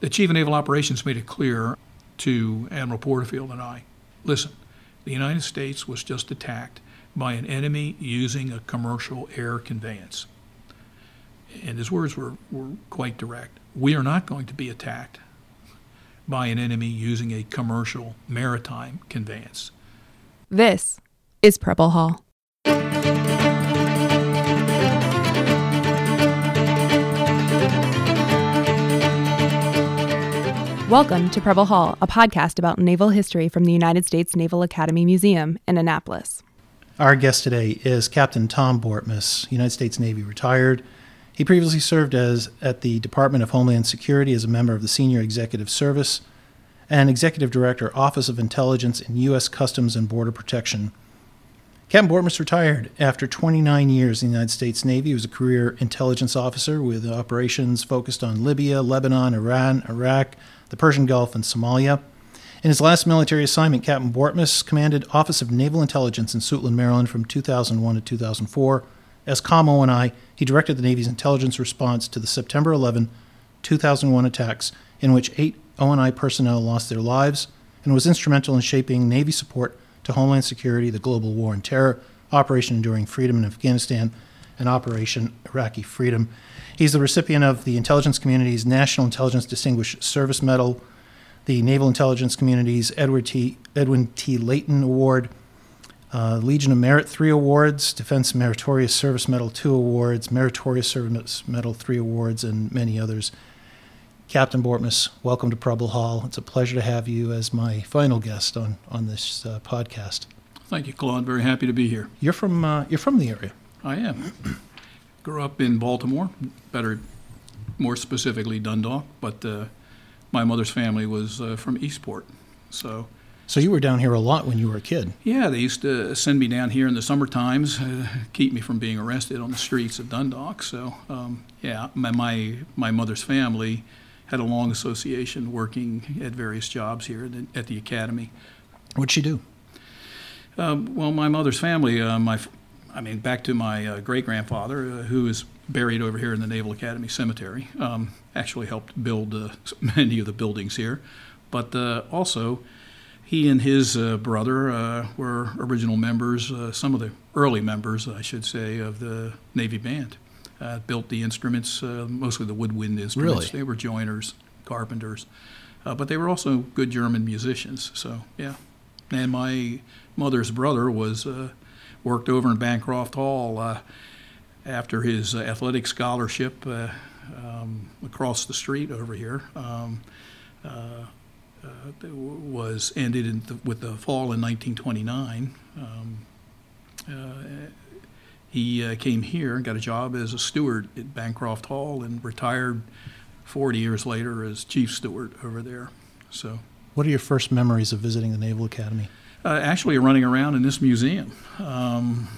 The Chief of Naval Operations made it clear to Admiral Porterfield and I listen, the United States was just attacked by an enemy using a commercial air conveyance. And his words were, were quite direct. We are not going to be attacked by an enemy using a commercial maritime conveyance. This is Preble Hall. Welcome to Preble Hall, a podcast about naval history from the United States Naval Academy Museum in Annapolis. Our guest today is Captain Tom Bortmus, United States Navy retired. He previously served as at the Department of Homeland Security as a member of the Senior Executive Service and Executive Director, Office of Intelligence in U.S. Customs and Border Protection. Captain Bortmus retired after 29 years in the United States Navy. He was a career intelligence officer with operations focused on Libya, Lebanon, Iran, Iraq, the Persian Gulf, and Somalia. In his last military assignment, Captain Bortmus commanded Office of Naval Intelligence in Suitland, Maryland from 2001 to 2004. As COM ONI, he directed the Navy's intelligence response to the September 11, 2001 attacks, in which eight ONI personnel lost their lives, and was instrumental in shaping Navy support to Homeland Security, the global war on terror, Operation Enduring Freedom in Afghanistan, and Operation Iraqi Freedom. He's the recipient of the intelligence community's National Intelligence Distinguished Service Medal, the Naval Intelligence Community's Edward T. Edwin T. Layton Award, uh, Legion of Merit three awards, Defense Meritorious Service Medal two awards, Meritorious Service Medal three awards, and many others. Captain Bortmus, welcome to Preble Hall. It's a pleasure to have you as my final guest on on this uh, podcast. Thank you, Claude. Very happy to be here. You're from uh, you're from the area. I am. Grew up in Baltimore, better, more specifically Dundalk, but uh, my mother's family was uh, from Eastport. So, So you were down here a lot when you were a kid. yeah, they used to send me down here in the summer times, uh, keep me from being arrested on the streets of Dundalk. So, um, yeah, my, my my mother's family had a long association working at various jobs here at the, at the academy. What'd she do? Um, well, my mother's family, uh, my, I mean, back to my uh, great grandfather, uh, who is buried over here in the Naval Academy Cemetery, um, actually helped build uh, many of the buildings here. But uh, also, he and his uh, brother uh, were original members, uh, some of the early members, I should say, of the Navy Band. Uh, built the instruments, uh, mostly the woodwind instruments. Really? They were joiners, carpenters, uh, but they were also good German musicians. So yeah, and my mother's brother was uh, worked over in Bancroft Hall uh, after his uh, athletic scholarship uh, um, across the street over here. Um, uh, was ended with the fall in 1929. Um, he came here and got a job as a steward at Bancroft Hall and retired 40 years later as chief steward over there. So, What are your first memories of visiting the Naval Academy? Uh, actually, running around in this museum. Um,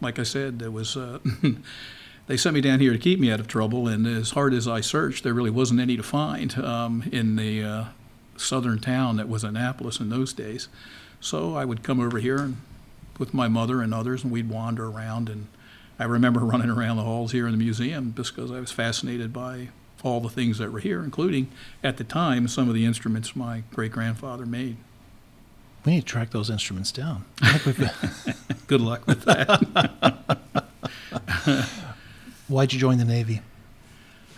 like I said, there was. Uh, they sent me down here to keep me out of trouble, and as hard as I searched, there really wasn't any to find um, in the uh, southern town that was Annapolis in those days. So I would come over here and with my mother and others, and we'd wander around. And I remember running around the halls here in the museum just because I was fascinated by all the things that were here, including at the time some of the instruments my great grandfather made. We need to track those instruments down. I think we've got- Good luck with that. Why'd you join the Navy?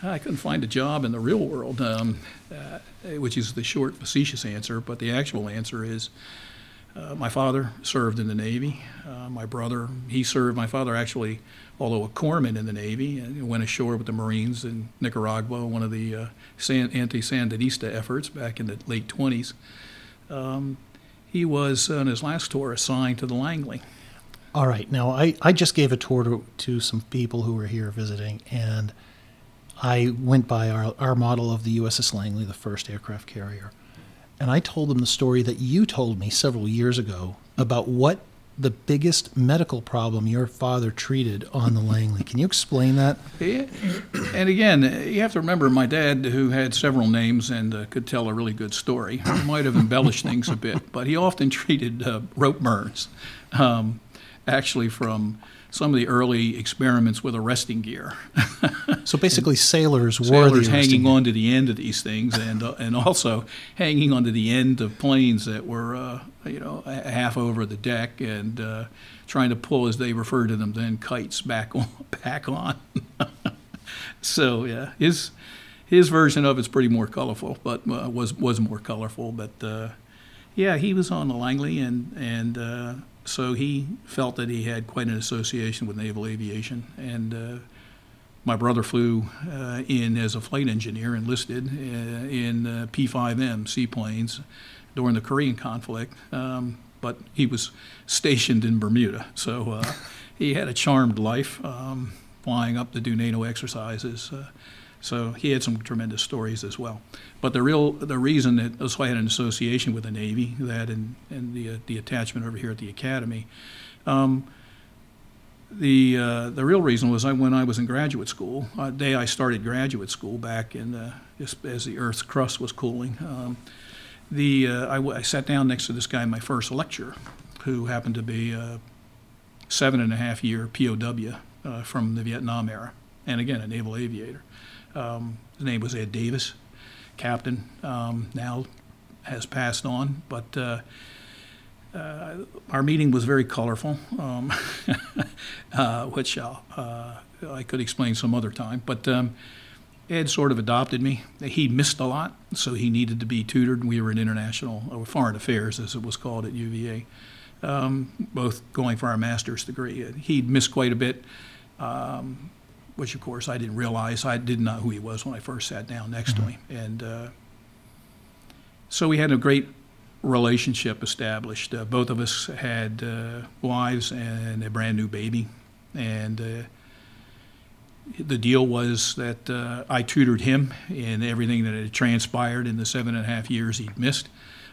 I couldn't find a job in the real world, um, uh, which is the short, facetious answer. But the actual answer is uh, my father served in the Navy. Uh, my brother, he served, my father actually, although a corpsman in the Navy, and went ashore with the Marines in Nicaragua, one of the uh, San, anti Sandinista efforts back in the late 20s. Um, he was, uh, on his last tour, assigned to the Langley. All right. Now, I, I just gave a tour to, to some people who were here visiting, and I went by our, our model of the USS Langley, the first aircraft carrier. And I told them the story that you told me several years ago about what the biggest medical problem your father treated on the Langley. Can you explain that? And again, you have to remember my dad, who had several names and uh, could tell a really good story, might have embellished things a bit, but he often treated uh, rope burns, um, actually from some of the early experiments with arresting gear. So basically, sailors were sailors hanging on to the end of these things, and uh, and also hanging onto the end of planes that were uh, you know half over the deck and uh, trying to pull, as they referred to them then, kites back on back on. so yeah, his his version of it's pretty more colorful, but uh, was was more colorful. But uh, yeah, he was on the Langley, and and uh, so he felt that he had quite an association with naval aviation, and uh, my brother flew uh, in as a flight engineer, enlisted uh, in uh, P-5M seaplanes during the Korean conflict. Um, but he was stationed in Bermuda, so uh, he had a charmed life, um, flying up to do NATO exercises. Uh, so he had some tremendous stories as well. But the real the reason that that's why I had an association with the Navy, that and, and the uh, the attachment over here at the academy. Um, the uh, the real reason was I when I was in graduate school, uh, day I started graduate school back in uh, just as the Earth's crust was cooling. Um, the uh, I, w- I sat down next to this guy in my first lecture, who happened to be a seven and a half year POW uh, from the Vietnam era, and again a naval aviator. Um, his name was Ed Davis, captain. Um, now has passed on, but. Uh, uh, our meeting was very colorful, um, uh, which uh, uh, I could explain some other time. But um, Ed sort of adopted me. He missed a lot, so he needed to be tutored. We were in international or foreign affairs, as it was called at UVA, um, both going for our master's degree. He'd missed quite a bit, um, which of course I didn't realize. I didn't know who he was when I first sat down next to him, and uh, so we had a great relationship established. Uh, both of us had uh, wives and a brand new baby, and uh, the deal was that uh, I tutored him in everything that had transpired in the seven and a half years he'd missed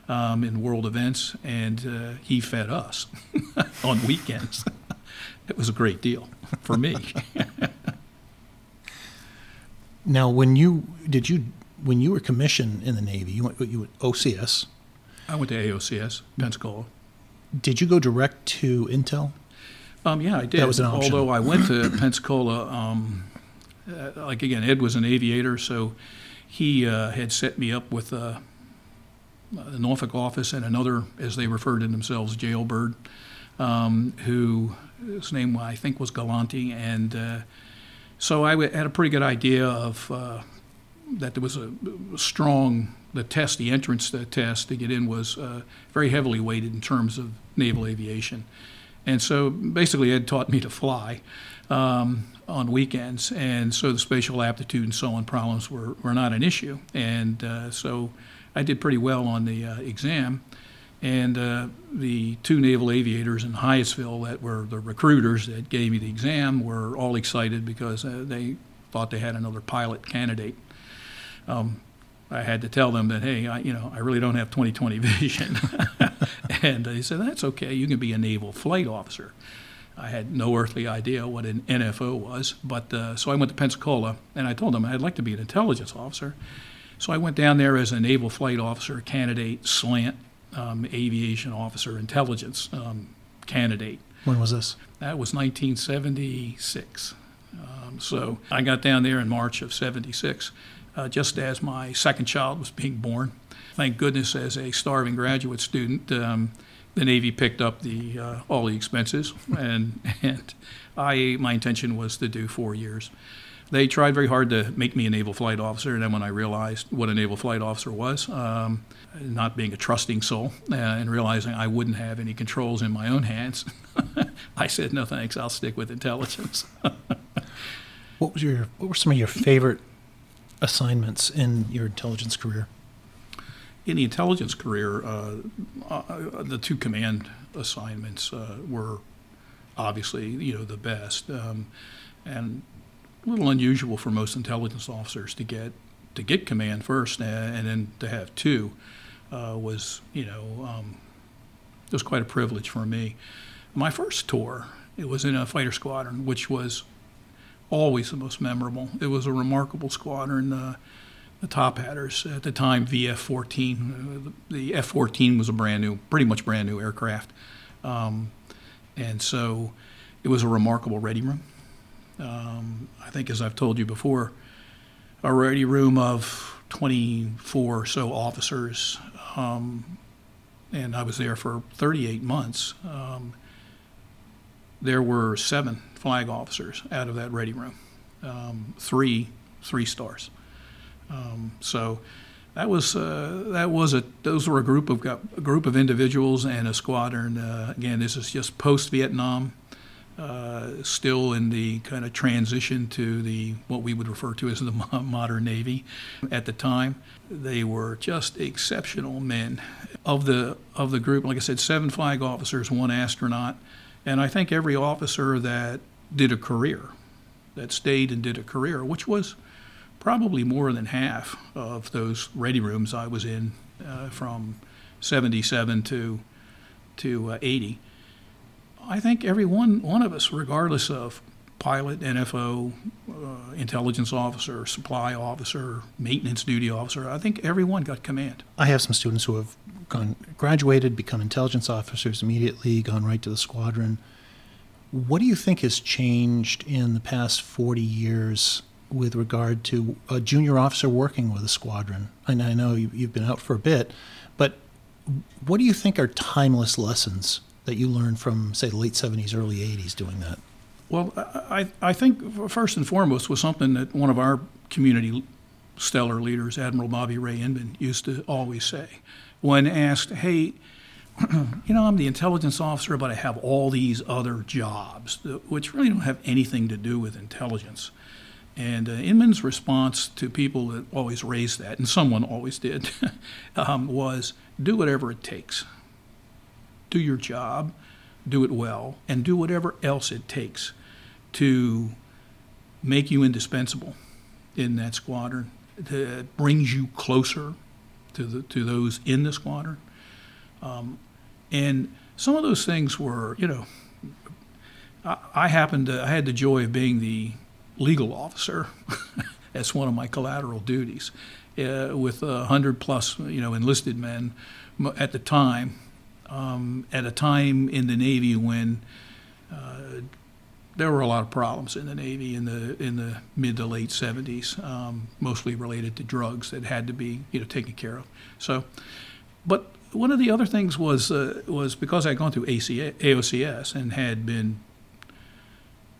um, in world events, and uh, he fed us on weekends. it was a great deal for me. Now, when you did you when you were commissioned in the Navy, you went you went OCS. I went to AOCS, Pensacola. Did you go direct to Intel? Um, yeah, I did. That was an option. Although I went to Pensacola, um, uh, like again, Ed was an aviator, so he uh, had set me up with uh, the Norfolk office and another, as they referred to themselves, jailbird, um, who his name I think was Galante, and uh, so I w- had a pretty good idea of uh, that there was a strong the test, the entrance uh, test to get in was uh, very heavily weighted in terms of naval aviation. And so basically, Ed taught me to fly um, on weekends. And so the spatial aptitude and so on problems were, were not an issue. And uh, so I did pretty well on the uh, exam. And uh, the two naval aviators in Hyattsville that were the recruiters that gave me the exam were all excited because uh, they thought they had another pilot candidate. Um, I had to tell them that, hey, I, you know, I really don't have 20/20 vision. and they said, that's okay. You can be a naval flight officer. I had no earthly idea what an NFO was. But uh, so I went to Pensacola and I told them I'd like to be an intelligence officer. So I went down there as a naval flight officer candidate, slant um, aviation officer intelligence um, candidate. When was this? That was 1976. Um, so I got down there in March of 76, uh, just as my second child was being born. Thank goodness, as a starving graduate student, um, the Navy picked up the uh, all the expenses, and and I my intention was to do four years. They tried very hard to make me a naval flight officer, and then when I realized what a naval flight officer was, um, not being a trusting soul, uh, and realizing I wouldn't have any controls in my own hands, I said, "No thanks, I'll stick with intelligence." What was your what were some of your favorite assignments in your intelligence career? in the intelligence career, uh, uh, the two command assignments uh, were obviously, you know, the best, um, and a little unusual for most intelligence officers to get to get command first, uh, and then to have two uh, was, you know, um, it was quite a privilege for me. My first tour, it was in a fighter squadron, which was always the most memorable. It was a remarkable squadron. Uh, the top hatters at the time VF-14. Uh, the F-14 was a brand new, pretty much brand new aircraft, um, and so it was a remarkable ready room. Um, I think, as I've told you before, a ready room of 24 or so officers, um, and I was there for 38 months. Um, there were seven flag officers out of that ready room, um, three three stars. Um, so that was uh, that was a those were a group of a group of individuals and a squadron. Uh, again, this is just post Vietnam, uh, still in the kind of transition to the what we would refer to as the modern Navy. At the time, they were just exceptional men. Of the of the group, like I said, seven flag officers, one astronaut, and I think every officer that did a career, that stayed and did a career, which was probably more than half of those ready rooms I was in uh, from 77 to to uh, 80. I think every one, one of us, regardless of pilot, NFO, uh, intelligence officer, supply officer, maintenance duty officer, I think everyone got command. I have some students who have gone graduated, become intelligence officers immediately, gone right to the squadron. What do you think has changed in the past 40 years with regard to a junior officer working with a squadron? And I know you've been out for a bit, but what do you think are timeless lessons that you learned from, say, the late 70s, early 80s doing that? Well, I, I think first and foremost was something that one of our community stellar leaders, Admiral Bobby Ray Inman, used to always say. When asked, hey, you know, I'm the intelligence officer, but I have all these other jobs, which really don't have anything to do with intelligence. And uh, Inman's response to people that always raised that, and someone always did, um, was do whatever it takes. Do your job, do it well, and do whatever else it takes to make you indispensable in that squadron. That brings you closer to the to those in the squadron. Um, and some of those things were, you know, I, I happened to I had the joy of being the legal officer. That's one of my collateral duties. Uh, with a hundred plus, you know, enlisted men at the time, um, at a time in the Navy when uh, there were a lot of problems in the Navy in the in the mid to late 70s, um, mostly related to drugs that had to be you know taken care of. So, but one of the other things was uh, was because I had gone through ACA, AOCS and had been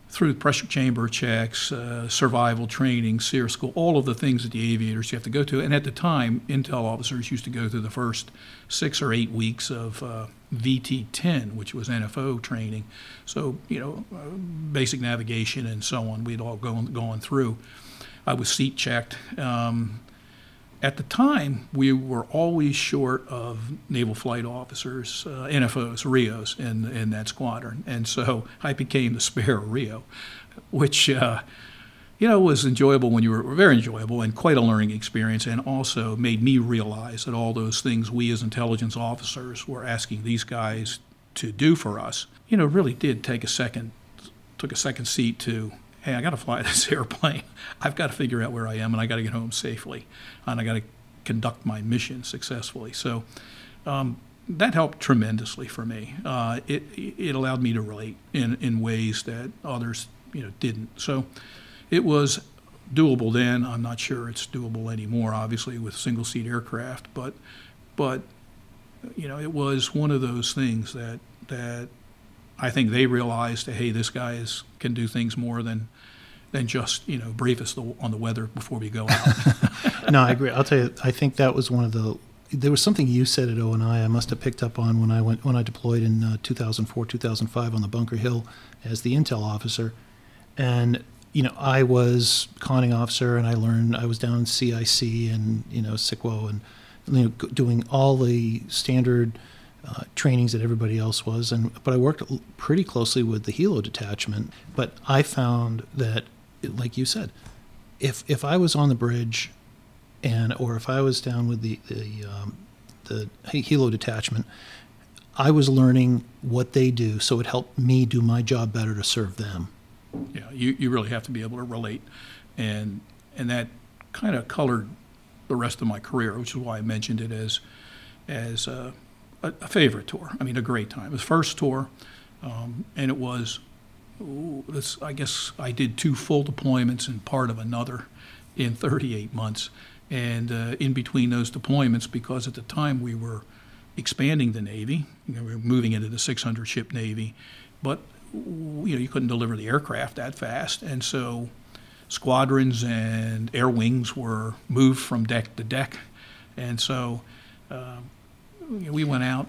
through pressure chamber checks, uh, survival training, SERE school, all of the things that the aviators you have to go to. And at the time, intel officers used to go through the first six or eight weeks of uh, VT10, which was NFO training. So, you know, uh, basic navigation and so on, we'd all go going through. I was seat checked. Um, at the time, we were always short of naval flight officers, uh, NFOs, RIOs in, in that squadron. And so I became the spare RIO, which, uh, you know, was enjoyable when you were very enjoyable and quite a learning experience, and also made me realize that all those things we as intelligence officers were asking these guys to do for us, you know, really did take a second, took a second seat to hey, I got to fly this airplane. I've got to figure out where I am, and I got to get home safely, and I got to conduct my mission successfully. So um, that helped tremendously for me. Uh, it it allowed me to relate in in ways that others you know didn't. So it was doable then. I'm not sure it's doable anymore, obviously with single seat aircraft, but but you know it was one of those things that that I think they realized, hey, this guy is, can do things more than than just you know brief us on the weather before we go out. no, I agree. I'll tell you, I think that was one of the. There was something you said at ONI I I must have picked up on when I went when I deployed in uh, 2004 2005 on the Bunker Hill as the intel officer, and you know I was conning officer and I learned I was down in CIC and you know CICWO and you know doing all the standard uh, trainings that everybody else was, and but I worked pretty closely with the helo detachment. But I found that, like you said, if if I was on the bridge, and or if I was down with the the um, the helo detachment, I was learning what they do, so it helped me do my job better to serve them. Yeah, you, you really have to be able to relate, and and that kind of colored the rest of my career, which is why I mentioned it as as uh, a, a, favorite tour. I mean, a great time. It was first tour, um, and it was this, I guess I did two full deployments and part of another in 38 months. And uh, in between those deployments, because at the time we were expanding the Navy, you know, we were moving into the 600 ship Navy, but you know you couldn't deliver the aircraft that fast, and so squadrons and air wings were moved from deck to deck, and so uh, we went out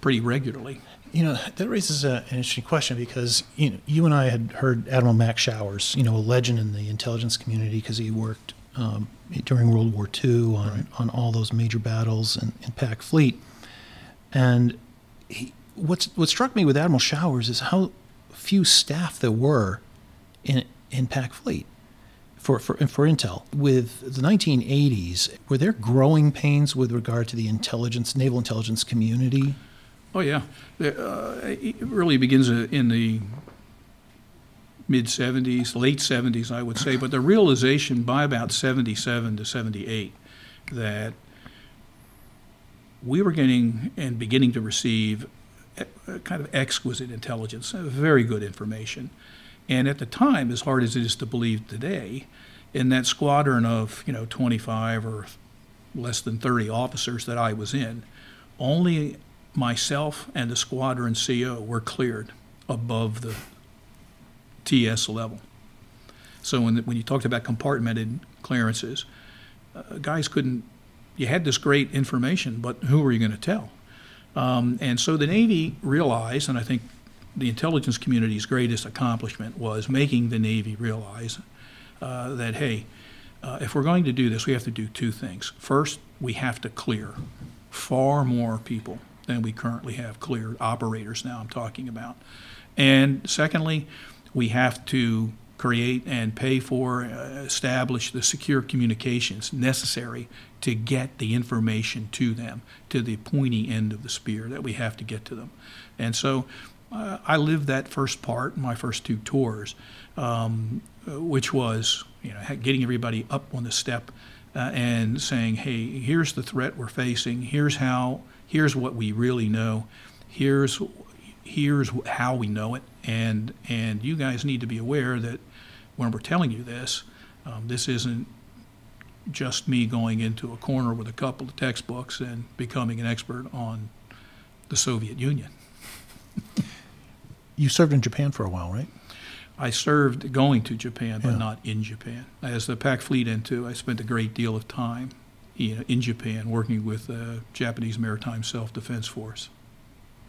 pretty regularly. You know, that raises a, an interesting question because you know, you and I had heard Admiral Mac Showers, you know, a legend in the intelligence community because he worked um, during World War II on, Right. on all those major battles in, in Pac Fleet. And he, what's what struck me with Admiral Showers is how few staff there were in in Pac Fleet for, for for intel. With the 1980s, were there growing pains with regard to the intelligence, naval intelligence community? Oh yeah, The, uh, it really begins in the mid '70s, late '70s, I would say. But the realization by about '77 to '78 that we were getting and beginning to receive kind of exquisite intelligence, uh, very good information. And at the time, as hard as it is to believe today, in that squadron of you know 25 or less than 30 officers that I was in, only myself and the squadron CO were cleared above the TS level. So when, when you talked about compartmented clearances, uh, guys couldn't, you had this great information, but who were you going to tell? Um, and so the Navy realized, and I think the intelligence community's greatest accomplishment was making the Navy realize uh, that, hey, uh, if we're going to do this, we have to do two things. First, we have to clear far more people than we currently have cleared, operators now I'm talking about. And secondly, we have to create and pay for, uh, establish the secure communications necessary to get the information to them, to the pointy end of the spear that we have to get to them. And so uh, I lived that first part, my first two tours, um, uh, which was you know getting everybody up on the step uh, and saying, "Hey, here's the threat we're facing. Here's how. Here's what we really know. Here's here's how we know it. And and you guys need to be aware that when we're telling you this, um, this isn't just me going into a corner with a couple of textbooks and becoming an expert on the Soviet Union. You served in Japan for a while, right? I served going to Japan, but Yeah. not in Japan. As the PAC fleet into, I spent a great deal of time you know, in Japan working with the Japanese Maritime Self Defense Force.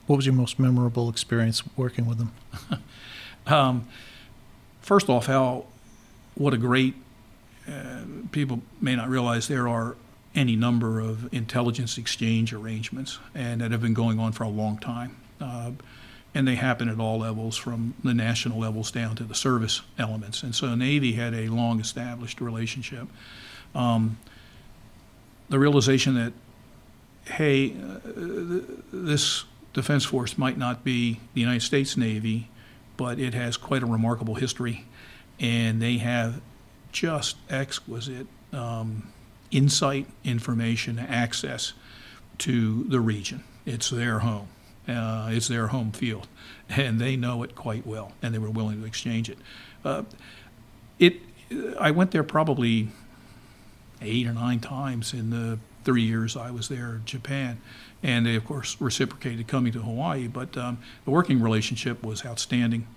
What was your most memorable experience working with them? Um, first off, how what a great uh, people may not realize there are any number of intelligence exchange arrangements and that have been going on for a long time. Uh, and they happen at all levels, from the national levels down to the service elements. And so Navy had a long established relationship. Um, the realization that, hey, uh, this defense force might not be the United States Navy, but it has quite a remarkable history, and they have just exquisite um, insight, information, access to the region. It's their home. Uh, it's their home field, and they know it quite well, and they were willing to exchange it. Uh, it. I went there probably eight or nine times in the three years I was there in Japan. And they, of course, reciprocated coming to Hawaii, but um, the working relationship was outstanding.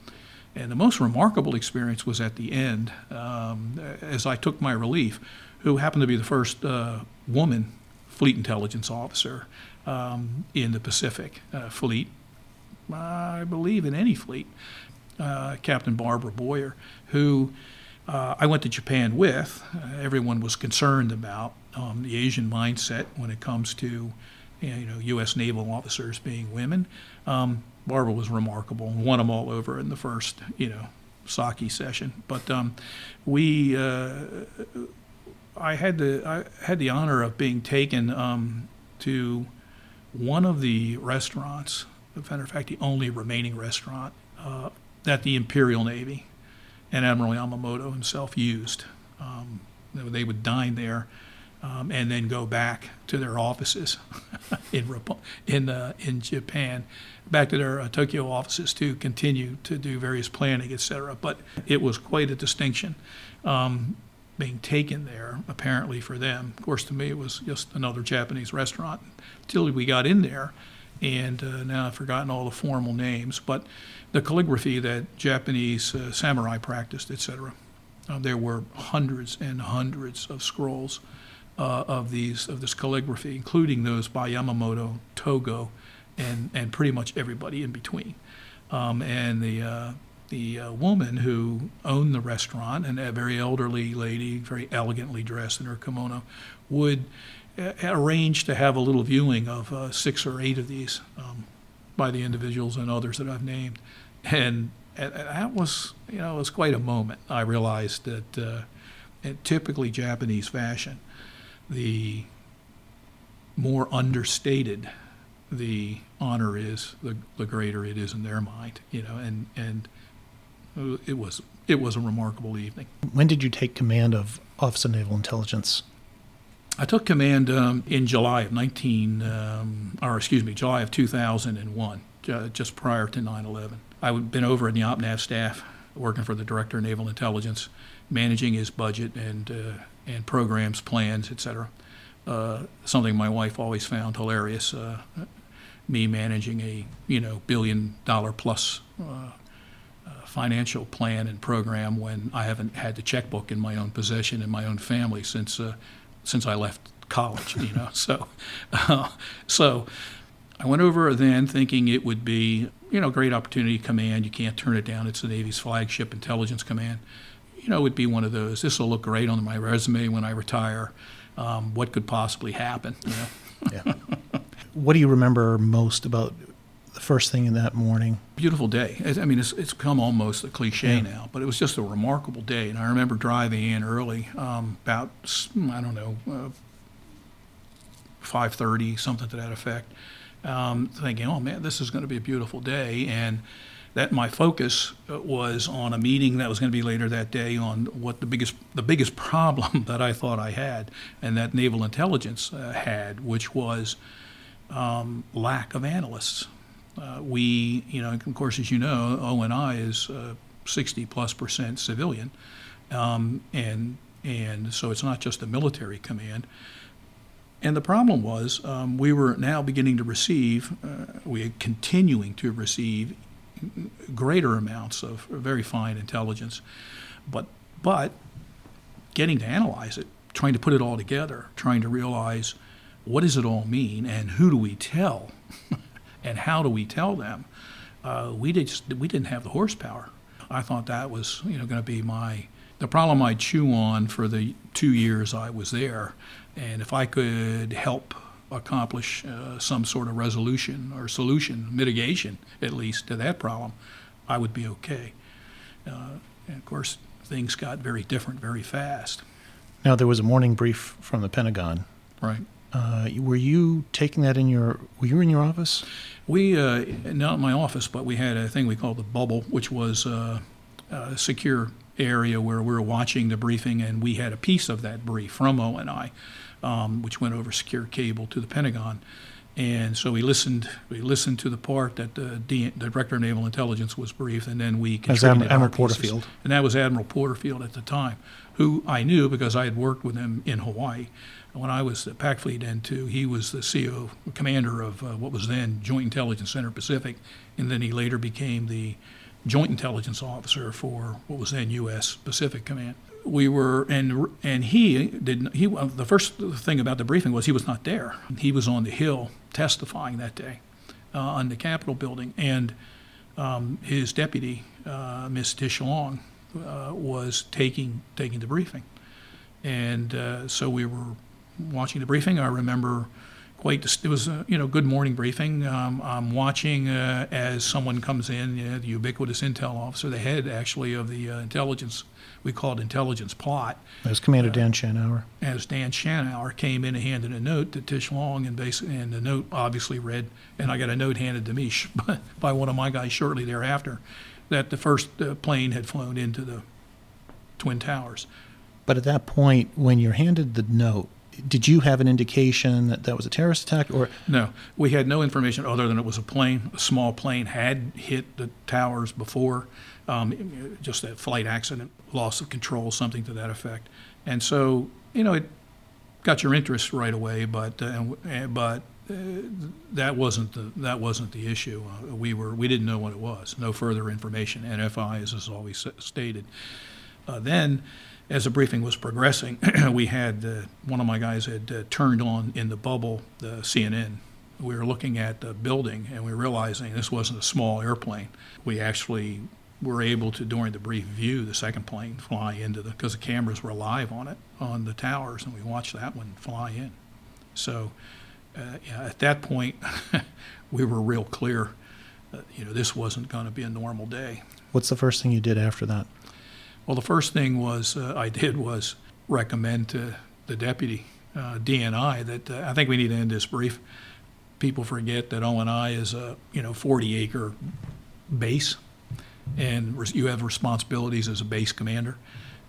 And the most remarkable experience was at the end, um, as I took my relief, who happened to be the first uh, woman fleet intelligence officer um, in the Pacific uh, Fleet, I believe in any fleet, uh, Captain Barbara Boyer, who uh, I went to Japan with. Uh, everyone was concerned about um, the Asian mindset when it comes to you know U.S. naval officers being women. Um, Barbara was remarkable and won them all over in the first you know sake session. But um, we, uh, I had the I had the honor of being taken um, to one of the restaurants. As a matter of fact, the only remaining restaurant uh, that the Imperial Navy and Admiral Yamamoto himself used. Um, they would- dine there um, and then go back to their offices in in uh, in Japan, back to their uh, Tokyo offices to continue to do various planning, et cetera. But it was quite a distinction um, being taken there, apparently for them. Of course, to me, it was just another Japanese restaurant until we got in there, and uh, now I've forgotten all the formal names, but the calligraphy that Japanese uh, samurai practiced, etc. Uh, there were hundreds and hundreds of scrolls uh, of these of this calligraphy, including those by Yamamoto, Togo, and and pretty much everybody in between. Um, and the uh, the uh, woman who owned the restaurant, and a very elderly lady, very elegantly dressed in her kimono, would uh, arrange to have a little viewing of six or eight of these um, by the individuals and others that I've named, and, and that was you know it was quite a moment. I realized that uh, in typically Japanese fashion, the more understated the honor is, the, the greater it is in their mind, you know, and, and it was, it was a remarkable evening. When did you take command of Office of Naval Intelligence? I took command um, in July of 19, um, or excuse me, July of 2001, ju- just prior to 9 11. I'd been over in the OPNAV staff, working for the Director of Naval Intelligence, managing his budget and, uh, and programs, plans, etc. Uh, something my wife always found hilarious. Uh, me managing a you know billion dollar plus uh, uh, financial plan and program when I haven't had the checkbook in my own possession in my own family since uh, since I left college. You know, so uh, so I went over then thinking it would be you know great opportunity command. You can't turn it down. It's the Navy's flagship intelligence command. You know, it would be one of those. This will look great on my resume when I retire. Um, what could possibly happen? You know. Yeah. what do you remember most about the first thing in that morning? beautiful day. I mean, it's, it's become almost a cliche Yeah. now, but it was just a remarkable day. And I remember driving in early, um, about I don't know, uh, five thirty, something to that effect, um, thinking, "Oh man, this is going to be a beautiful day." And that my focus uh, was on a meeting that was going to be later that day on what the biggest the biggest problem that I thought I had and that naval intelligence uh, had, which was um, lack of analysts. Uh, we, you know, of course, as you know, ONI is uh, 60 plus percent civilian, um, and and so it's not just a military command. And the problem was um, we were now beginning to receive, uh, we are continuing to receive greater amounts of very fine intelligence, but but getting to analyze it, trying to put it all together, trying to realize what does it all mean and who do we tell and how do we tell them? Uh, we just we didn't have the horsepower. I thought that was you know going to be my the problem I'd chew on for the two years I was there, and if I could help accomplish uh, some sort of resolution or solution, mitigation at least to that problem, I would be okay. Uh, and of course, things got very different very fast. Now, there was a morning brief from the Pentagon. Right. Uh, were you taking that in your? Were you in your office? We, uh, not in my office, but we had a thing we called the bubble, which was uh, a secure area where we were watching the briefing, and we had a piece of that brief from O ONI, um, which went over secure cable to the Pentagon. And so we listened. We listened to the part that the, D, the director of naval intelligence was briefed, and then we As Admiral- Admiral. Porterfield. And that was Admiral Porterfield at the time, who I knew because I had worked with him in Hawaii. When I was at Pac Fleet N2, he was the CO, commander of uh, what was then Joint Intelligence Center Pacific, and then he later became the Joint Intelligence Officer for what was then U.S. Pacific Command. We were, and and he did. He the first thing about the briefing was he was not there. He was on the Hill testifying that day uh, on the Capitol building, and um, his deputy, uh, Miss Tish Long, uh, was taking taking the briefing, and uh, so we were watching the briefing. I remember quite. It was a you know good morning briefing. Um, I'm watching uh, as someone comes in, you know, the ubiquitous intel officer, the head actually of the uh, intelligence. We called intelligence plot As Commander Dan Shanower. as Dan Shanower came in and handed a note to Tish Long, and basically, and the note obviously read, and I got a note handed to me sh- by one of my guys shortly thereafter, that the first uh, plane had flown into the Twin Towers. But at that point, when you're handed the note, did you have an indication that that was a terrorist attack, or No, we had no information other than it was a plane, a small plane had hit the towers before, um, just a flight accident, loss of control, something to that effect. And so, you know, it got your interest right away, but, uh, but uh, that wasn't the, that wasn't the issue. Uh, We were, we didn't know what it was, no further information, NFI, as is always stated. Uh, Then, as the briefing was progressing, we had, uh, one of my guys had uh, turned on in the bubble, the CNN. We were looking at the building and we were realizing this wasn't a small airplane. We actually were able to, during the brief view, the second plane fly into the, because the cameras were live on it, on the towers, and we watched that one fly in. So, uh, yeah, at that point, we were real clear, that, you know, this wasn't going to be a normal day. what's the first thing you did after that? Well, the first thing was uh, I did was recommend to the deputy uh, DNI that uh, I think we need to end this brief. People forget that O and I is a you know 40 acre base, and res- you have responsibilities as a base commander.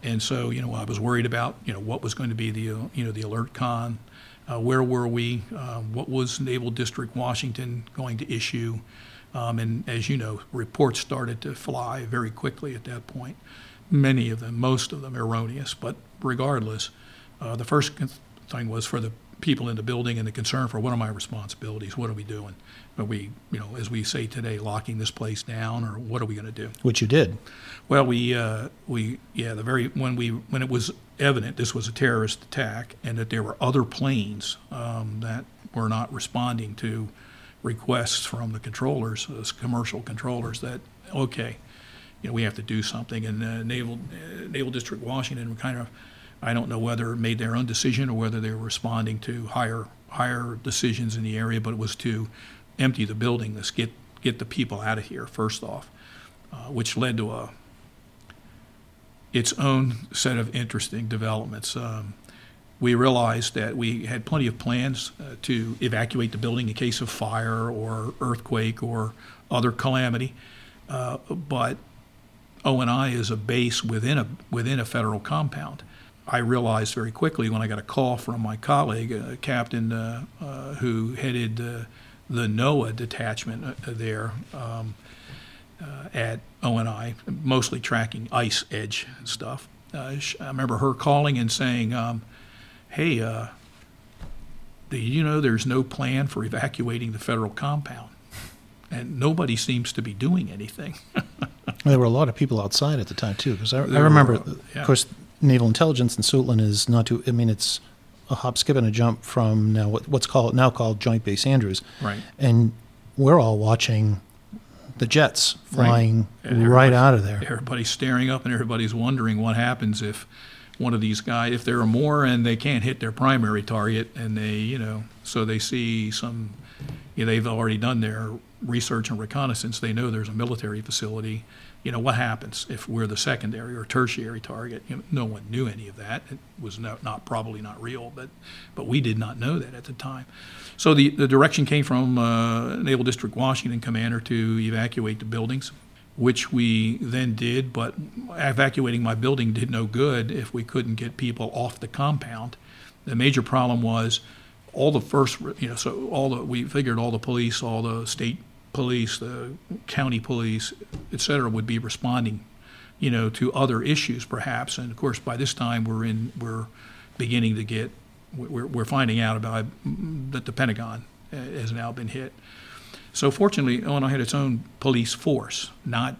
And so you know I was worried about you know what was going to be the uh, you know the alert con, uh, where were we, uh, what was Naval District Washington going to issue, um, and as you know, reports started to fly very quickly at that point many of them, most of them erroneous, but regardless, uh, the first thing was for the people in the building and the concern for what are my responsibilities? What are we doing? Are we, you know, as we say today, locking this place down, or what are we going to do? Which you did. Well, we, uh, we, yeah, the very when we when it was evident this was a terrorist attack and that there were other planes um, that were not responding to requests from the controllers, those commercial controllers, that okay, you know, we have to do something. And uh, Naval uh, Naval District Washington kind of, I don't know whether made their own decision or whether they were responding to higher higher decisions in the area, but it was to empty the building, get get the people out of here first off, uh, which led to a its own set of interesting developments. Um, we realized that we had plenty of plans uh, to evacuate the building in case of fire or earthquake or other calamity, uh, but O&I is a base within a within a federal compound. I realized very quickly when I got a call from my colleague, a captain uh, uh, who headed uh, the NOAA detachment uh, there um, uh, at O&I, mostly tracking ice edge stuff. Uh, I remember her calling and saying, um, "Hey, uh, do you know there's no plan for evacuating the federal compound?" And nobody seems to be doing anything. There were a lot of people outside at the time too, because I, I remember, were, yeah. of course, naval intelligence in Suitland is not too. I mean, it's a hop, skip, and a jump from now what, what's called now called Joint Base Andrews, right. and we're all watching the jets flying And right out of there. Everybody's staring up and everybody's wondering what happens if one of these guys, if there are more and they can't hit their primary target and they, you know, so they see some, you know, they've already done their research and reconnaissance. They know there's a military facility. You know, what happens if we're the secondary or tertiary target? You know, no one knew any of that. It was not, not probably not real, but, but we did not know that at the time. So the, the direction came from uh, Naval District Washington commander to evacuate the buildings which we then did, but evacuating my building did no good if we couldn't get people off the compound. The major problem was all the first, you know, so all the, we figured all the police, all the state police, the county police, et cetera, would be responding, you know, to other issues perhaps. And of course, by this time, we're in, we're beginning to get, we're, we're finding out about that the Pentagon has now been hit. So fortunately, ONI had its own police force, not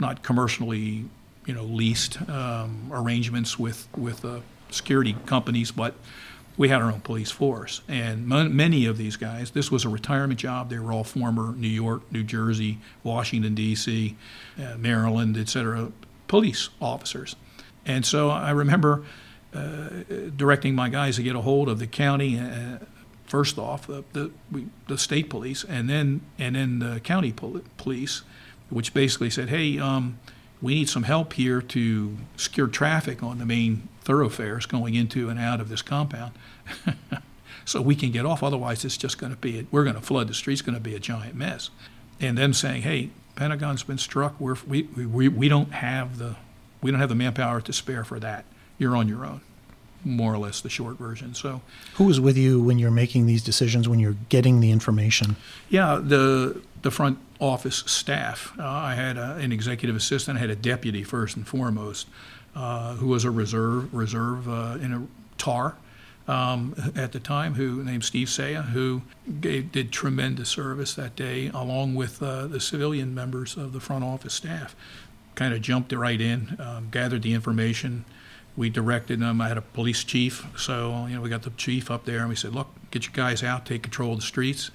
not commercially, you know, leased um, arrangements with with uh, security companies, but we had our own police force. And mon- many of these guys, this was a retirement job. They were all former New York, New Jersey, Washington D.C., uh, Maryland, et cetera, police officers. And so I remember uh, directing my guys to get a hold of the county. Uh, first off, the, the, we, the state police, and then and then the county pol- police, which basically said, "Hey, um, we need some help here to secure traffic on the main thoroughfares going into and out of this compound, so we can get off. Otherwise, it's just going to be we're going to flood the streets. Going to be a giant mess." And them saying, "Hey, Pentagon's been struck. We're, we we we don't have the we don't have the manpower to spare for that. You're on your own." more or less the short version. So, Who was with you when you're making these decisions, when you're getting the information? yeah, the the front office staff. Uh, I had a, an executive assistant. I had a deputy first and foremost, uh, who was a reserve reserve uh, in a tar um, at the time, who named Steve Saya, who gave, did tremendous service that day, along with uh, the civilian members of the front office staff. Kind of jumped right in, um, gathered the information. We directed them. I had a police chief, so you know we got the chief up there, and we said, "Look, get your guys out, take control of the streets.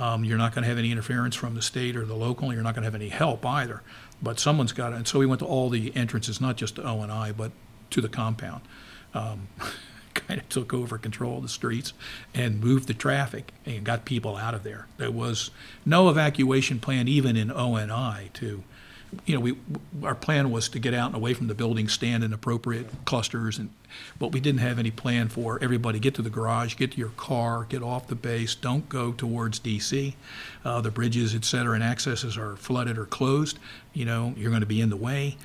Um, you're not going to have any interference from the state or the local. You're not going to have any help either. But someone's got it. And so we went to all the entrances, not just to ONI, but to the compound. Um, kind of took over control of the streets and moved the traffic and got people out of there. There was no evacuation plan even in ONI to you know, we our plan was to get out and away from the building, stand in appropriate clusters, and but we didn't have any plan for everybody get to the garage, get to your car, get off the base, don't go towards D.C. Uh, the bridges, et cetera, and accesses are flooded or closed. You know, you're going to be in the way.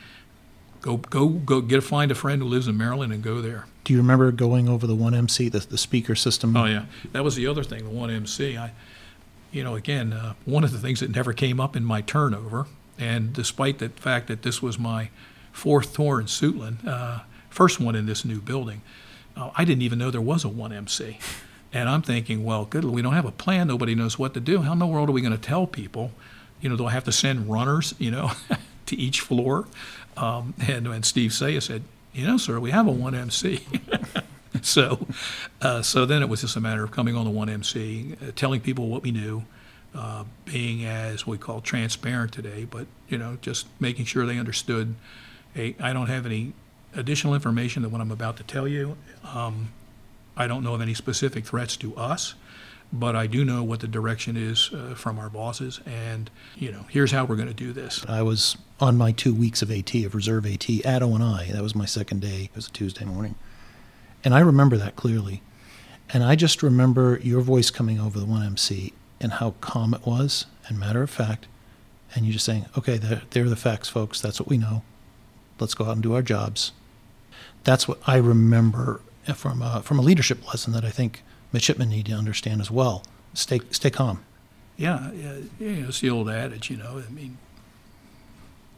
Go, go, go! Get a find a friend who lives in Maryland and go there. Do you remember going over the 1MC, the, the speaker system? Oh yeah, that was the other thing. The one MC. I, you know, again, uh, one of the things that never came up in my turnover, and despite the fact that this was my fourth tour in Suitland, uh, first one in this new building, uh, I didn't even know there was a one MC. And I'm thinking, well, good, we don't have a plan. Nobody knows what to do. How in the world are we going to tell people? You know, do I have to send runners? You know, to each floor? Um, and when Steve Saya said, you know, sir, we have a one MC. so, uh, so then it was just a matter of coming on the one MC, uh, telling people what we knew, uh, being as we call transparent today, but you know, just making sure they understood. Hey, I don't have any additional information than what I'm about to tell you. Um, I don't know of any specific threats to us, but I do know what the direction is uh, from our bosses, and you know, here's how we're going to do this. I was on my two weeks of AT, of reserve AT, at ONI. That was my second day. It was a Tuesday morning. And I remember that clearly. And I just remember your voice coming over the 1MC and how calm it was and matter of fact. And you're just saying, okay, there, there are the facts, folks. That's what we know. Let's go out and do our jobs. That's what I remember from a, from a leadership lesson that I think midshipmen need to understand as well. Stay, stay calm. Yeah, yeah, know, it's the old adage, you know. I mean,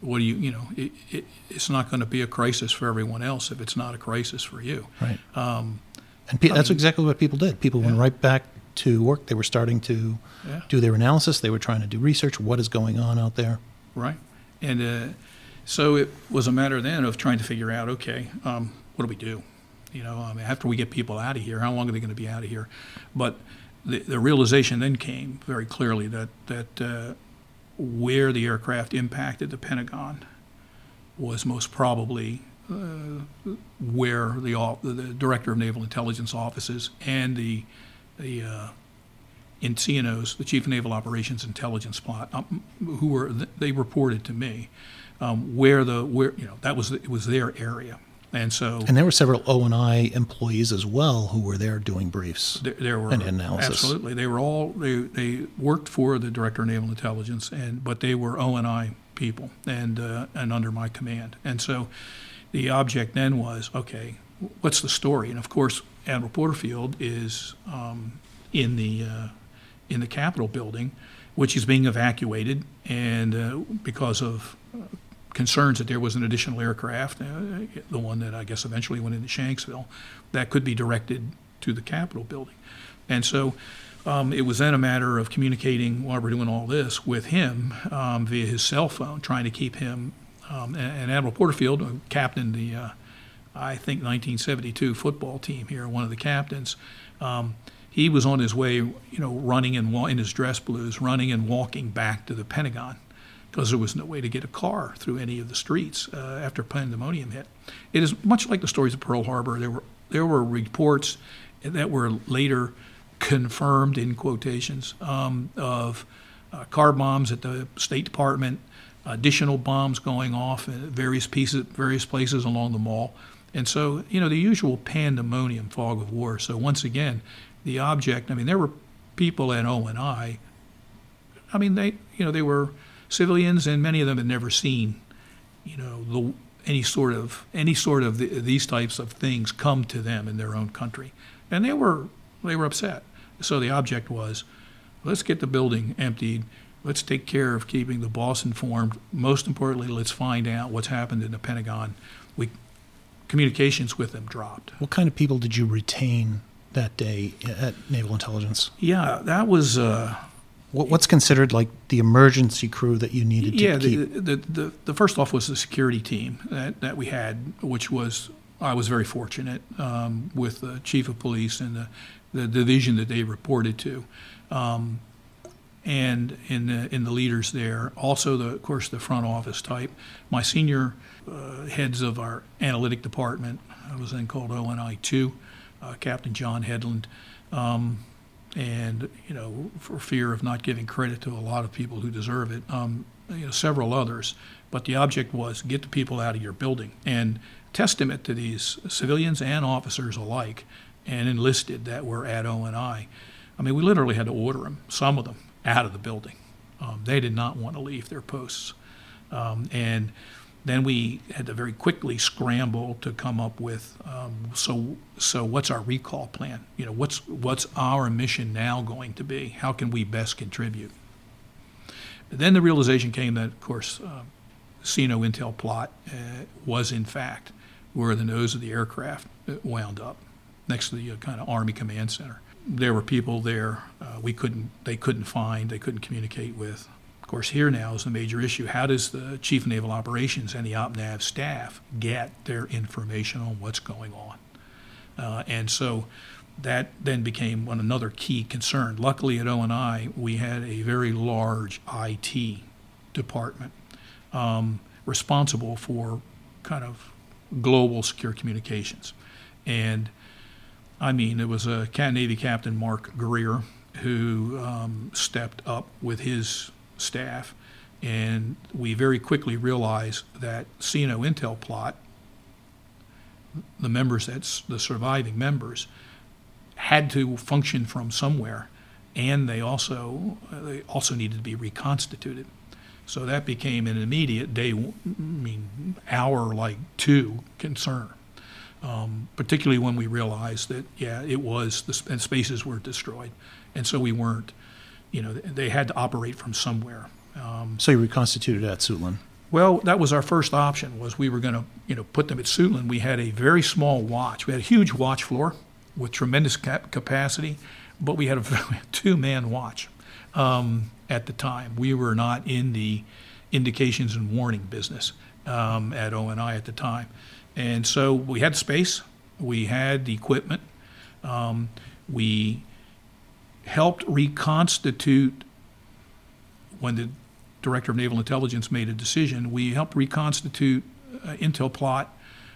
what do you, you know, it, it, it's not going to be a crisis for everyone else if it's not a crisis for you. Right. Um, And pe- that's mean- exactly what people did. People went right back to work. They were starting to yeah, do their analysis. They were trying to do research. What is going on out there? right. And uh, so it was a matter then of trying to figure out, okay, um, what do we do? You know, after we get people out of here, how long are they going to be out of here? But the, the realization then came very clearly that that uh, where the aircraft impacted the Pentagon was most probably uh, where the, the director of naval intelligence offices and the the uh, in CNOs, the Chief of Naval Operations Intelligence Plot, um, who were they reported to me um, where the where you know that was it was their area, and so And there were several ONI employees as well who were there doing briefs. there, there were And analysis. absolutely they were all they they worked for the Director of Naval Intelligence, and but they were ONI people and uh, and under my command, and so the object then was okay, what's the story? And of course, Admiral Porterfield is um, in the uh, in the Capitol building, which is being evacuated, and uh, because of uh, concerns that there was an additional aircraft, uh, the one that I guess eventually went into Shanksville, that could be directed to the Capitol building. And so um, it was then a matter of communicating while we're doing all this with him um, via his cell phone, trying to keep him. Um, and, Admiral Porterfield, who captained the, uh, I think, 1972 football team here, one of the captains, um, he was on his way, you know, running and wa- in his dress blues, running and walking back to the Pentagon because there was no way to get a car through any of the streets uh, after pandemonium hit. It is much like the stories of Pearl Harbor. There were there were reports that were later confirmed in quotations um, of uh, car bombs at the State Department, additional bombs going off in various pieces, various places along the mall, and so you know the usual pandemonium fog of war. So once again, the object. I mean, there were people at ONI. I mean, they you know they were civilians, and many of them had never seen, you know, the any sort of any sort of the, these types of things come to them in their own country, and they were they were upset. So the object was, let's get the building emptied. Let's take care of keeping the boss informed. Most importantly, let's find out what's happened in the Pentagon. We communications with them dropped. What kind of people did you retain that day at Naval Intelligence? Yeah, that was. Uh, What, what's considered like the emergency crew that you needed to yeah, the, the, the, the first off was the security team that, that we had, which was, I was very fortunate um, with the chief of police and the, the division that they reported to. Um, and in the, in the leaders there, also the, of course, the front office type. My senior uh, heads of our analytic department, I was then called ONI two, uh, Captain John Headland, um, and you know, for fear of not giving credit to a lot of people who deserve it, um, you know, several others. But the object was get the people out of your building, and testament to these civilians and officers alike, and enlisted that were at ONI. I mean, we literally had to order them, some of them, out of the building. Um, they did not want to leave their posts. Um, and then we had to very quickly scramble to come up with um, so so what's our recall plan? You know, what's what's our mission now going to be? How can we best contribute? Then the realization came that, of course, uh, Intel plot uh, was in fact where the nose of the aircraft uh, wound up, next to the uh, kind of Army Command Center. There were people there uh, we couldn't they couldn't find, they couldn't communicate with. Of course, here now is the major issue. How does the Chief of Naval Operations and the OPNAV staff get their information on what's going on? Uh, and so that then became one another key concern. Luckily at ONI, we had a very large IT department um, responsible for kind of global secure communications. And I mean, it was a Cat Navy Captain Mark Greer who um, stepped up with his staff, and we very quickly realized that CNO Intel plot, the members that's the surviving members, had to function from somewhere, and they also they also needed to be reconstituted. So that became an immediate day, I mean, hour like two concern. Um, particularly when we realized that, yeah, it was the sp- and spaces were destroyed, and so we weren't, you know, they had to operate from somewhere. Um, so you reconstituted at Suitland. well, that was our first option. Was we were going to, you know, put them at Suitland. We had a very small watch. We had a huge watch floor with tremendous cap- capacity, but we had a two-man watch um, at the time. We were not in the indications and warning business um, at ONI at the time, and so we had space. We had the equipment. Um, we helped reconstitute when the director of naval intelligence made a decision. We helped reconstitute uh, Intel plot,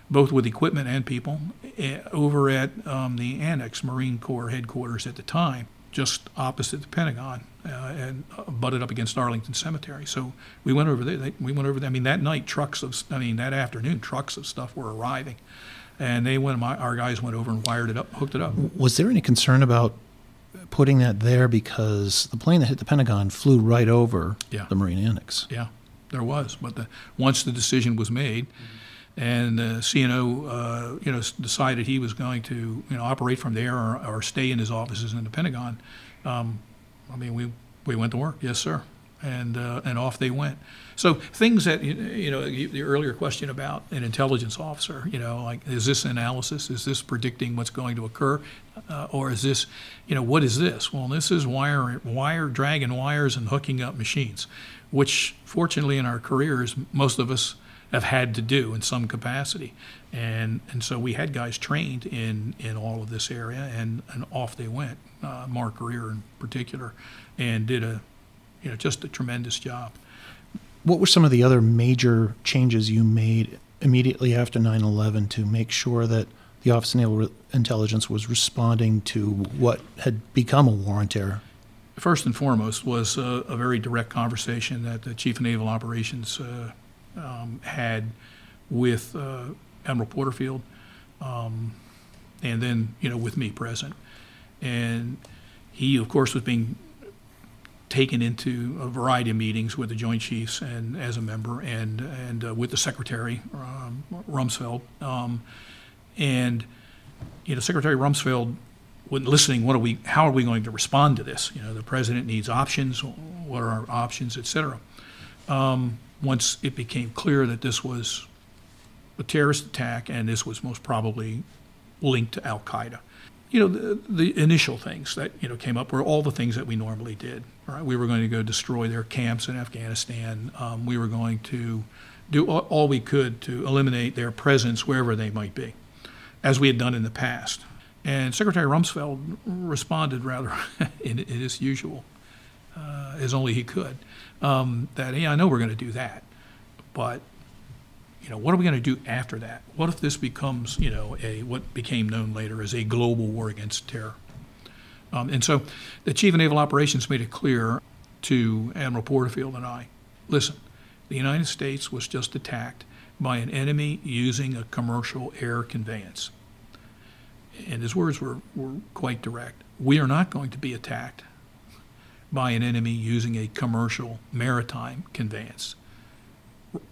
both with equipment and people, eh, over at um, the Annex Marine Corps headquarters at the time, just opposite the Pentagon, uh, and uh, butted up against Arlington Cemetery. So we went over there. They, we went over there. I mean, that night, trucks of, I mean, that afternoon, trucks of stuff were arriving, and they went. My, our guys went over and wired it up, hooked it up. Was there any concern about putting that there because the plane that hit the Pentagon flew right over Yeah. the Marine Annex? Yeah, there was. But the, once the decision was made, and uh, CNO, uh, you know, decided he was going to, you know, operate from there or, or stay in his offices in the Pentagon. Um, I mean, we we went to work. Yes, sir. And uh, and off they went. So things that you- know, the earlier question about an intelligence officer, you know, like is this analysis? Is this predicting what's going to occur, uh, or is this, you know, what is this? Well, this is wire wire dragging wires and hooking up machines, which fortunately in our careers most of us have had to do in some capacity, and and so we had guys trained in in all of this area, and and off they went. Uh, Mark Greer in particular, and did a, you know, just a tremendous job. What were some of the other major changes you made immediately after 9 11 to make sure that the Office of Naval Intelligence was responding to what had become a war on terror? First and foremost was a, a very direct conversation that the Chief of Naval Operations uh, um, had with uh, Admiral Porterfield, um, and then you know with me present, and he of course was being taken into a variety of meetings with the Joint Chiefs and as a member, and and uh, with the Secretary um, Rumsfeld, um, and you know Secretary Rumsfeld, when listening, what are we? How are we going to respond to this? You know, the president needs options. What are our options, et cetera? Um, once it became clear that this was a terrorist attack and this was most probably linked to Al Qaeda you know, the, the, initial things that, you know, came up were all the things that we normally did. Right? We were going to go destroy their camps in Afghanistan. Um, we were going to do all, we could to eliminate their presence wherever they might be, as we had done in the past. And Secretary Rumsfeld responded rather in, in his usual, uh, as only he could, um, that, hey, I know we're going to do that, but you know, what are we going to do after that? What if this becomes, you know, a what became known later as a global war against terror? Um, and so, the chief of naval operations made it clear to Admiral Porterfield and I, listen, the United States was just attacked by an enemy using a commercial air conveyance. And his words were, were quite direct. We are not going to be attacked by an enemy using a commercial maritime conveyance.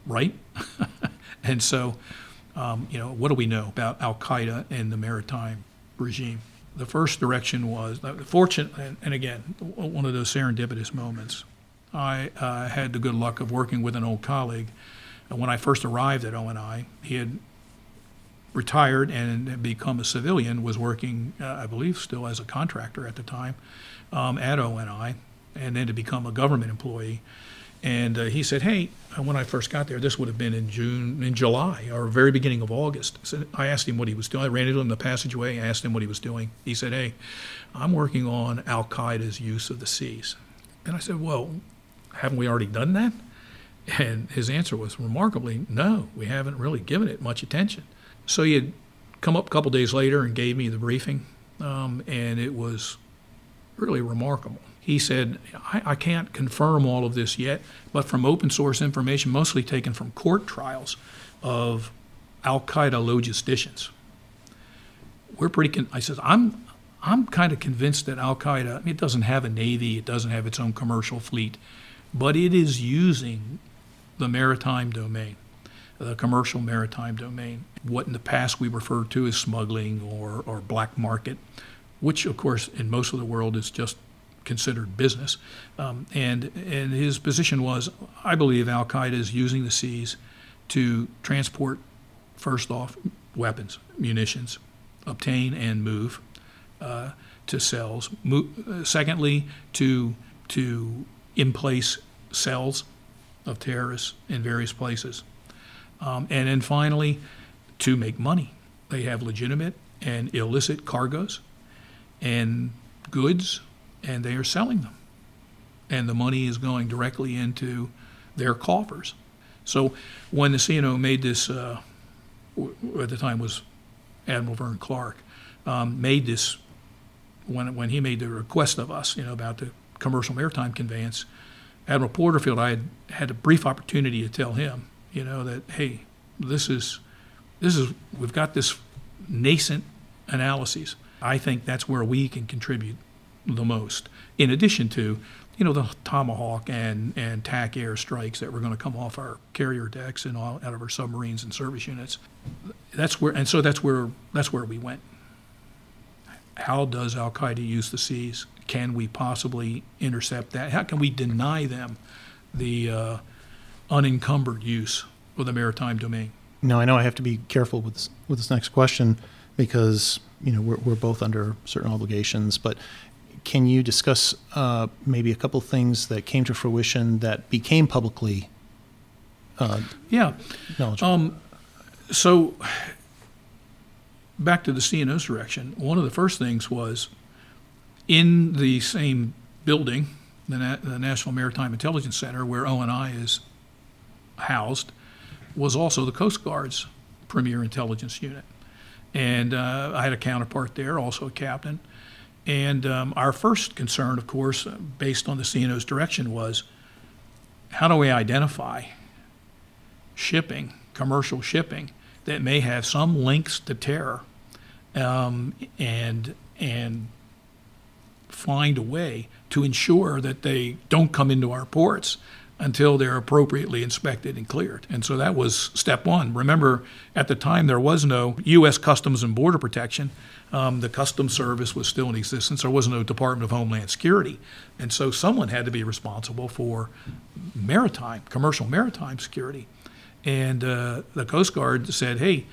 Right? And so, um, you know, what do we know about Al Qaeda and the maritime regime? The first direction was uh, fortunate, and, and, again, one of those serendipitous moments. I uh, had the good luck of working with an old colleague. When I first arrived at ONI, he had retired and become a civilian, was working, uh, I believe, still as a contractor at the time um, at ONI, and then to become a government employee. And uh, he said, "Hey, uh, when I first got there, this would have been in June, in July, or very beginning of August." So I asked him what he was doing. I ran into him in the passageway. I asked him what he was doing. He said, "Hey, I'm working on Al Qaeda's use of the seas." And I said, "Well, haven't we already done that?" And his answer was remarkably, "No, we haven't really given it much attention." So he had come up a couple days later and gave me the briefing, um, and it was really remarkable he said, I, I, can't confirm all of this yet, but from open source information, mostly taken from court trials of Al Qaeda logisticians, we're pretty. Con- I says, I'm, I'm kind of convinced that Al Qaeda, it doesn't have a navy, it doesn't have its own commercial fleet, but it is using the maritime domain, the commercial maritime domain, what in the past we referred to as smuggling or, or black market, which, of course, in most of the world is just considered business. Um, and, and his position was I believe Al Qaeda is using the seas to transport, first off, weapons, munitions, obtain and move uh, to cells. Mo- uh, secondly, to, to in place cells of terrorists in various places. Um, and then finally, to make money. They have legitimate and illicit cargoes and goods and they are selling them. And the money is going directly into their coffers. So when the CNO made this, uh, at the time was Admiral Vern Clark, um, made this, when, when he made the request of us, you know, about the commercial maritime conveyance, Admiral Porterfield, I had had a brief opportunity to tell him, you know, that, hey, this is, this is, we've got this nascent analyses. I think that's where we can contribute the most, in addition to, you know, the Tomahawk and, and TAC air strikes that were going to come off our carrier decks and all, out of our submarines and service units. That's where, and so that's where that's where we went. How does Al Qaeda use the seas? Can we possibly intercept that? How can we deny them the uh, unencumbered use of the maritime domain? Now, I know I have to be careful with this, with this next question because you know we're, we're both under certain obligations, but can you discuss uh, maybe a couple things that came to fruition that became publicly uh, yeah knowledgeable? Um, so back to the CNO's direction, one of the first things was in the same building, the, Na- the National Maritime Intelligence Center, where ONI is housed, was also the Coast Guard's premier intelligence unit. And uh, I had a counterpart there, also a captain. And um, our first concern, of course, based on the CNO's direction, was how do we identify shipping, commercial shipping, that may have some links to terror, um, and and find a way to ensure that they don't come into our ports until they're appropriately inspected and cleared. And so that was step one. Remember, at the time, there was no U.S. Customs and Border Protection. Um, the Customs Service was still in existence. There was no Department of Homeland Security. And so someone had to be responsible for maritime, commercial maritime security. And uh, the Coast Guard said, hey,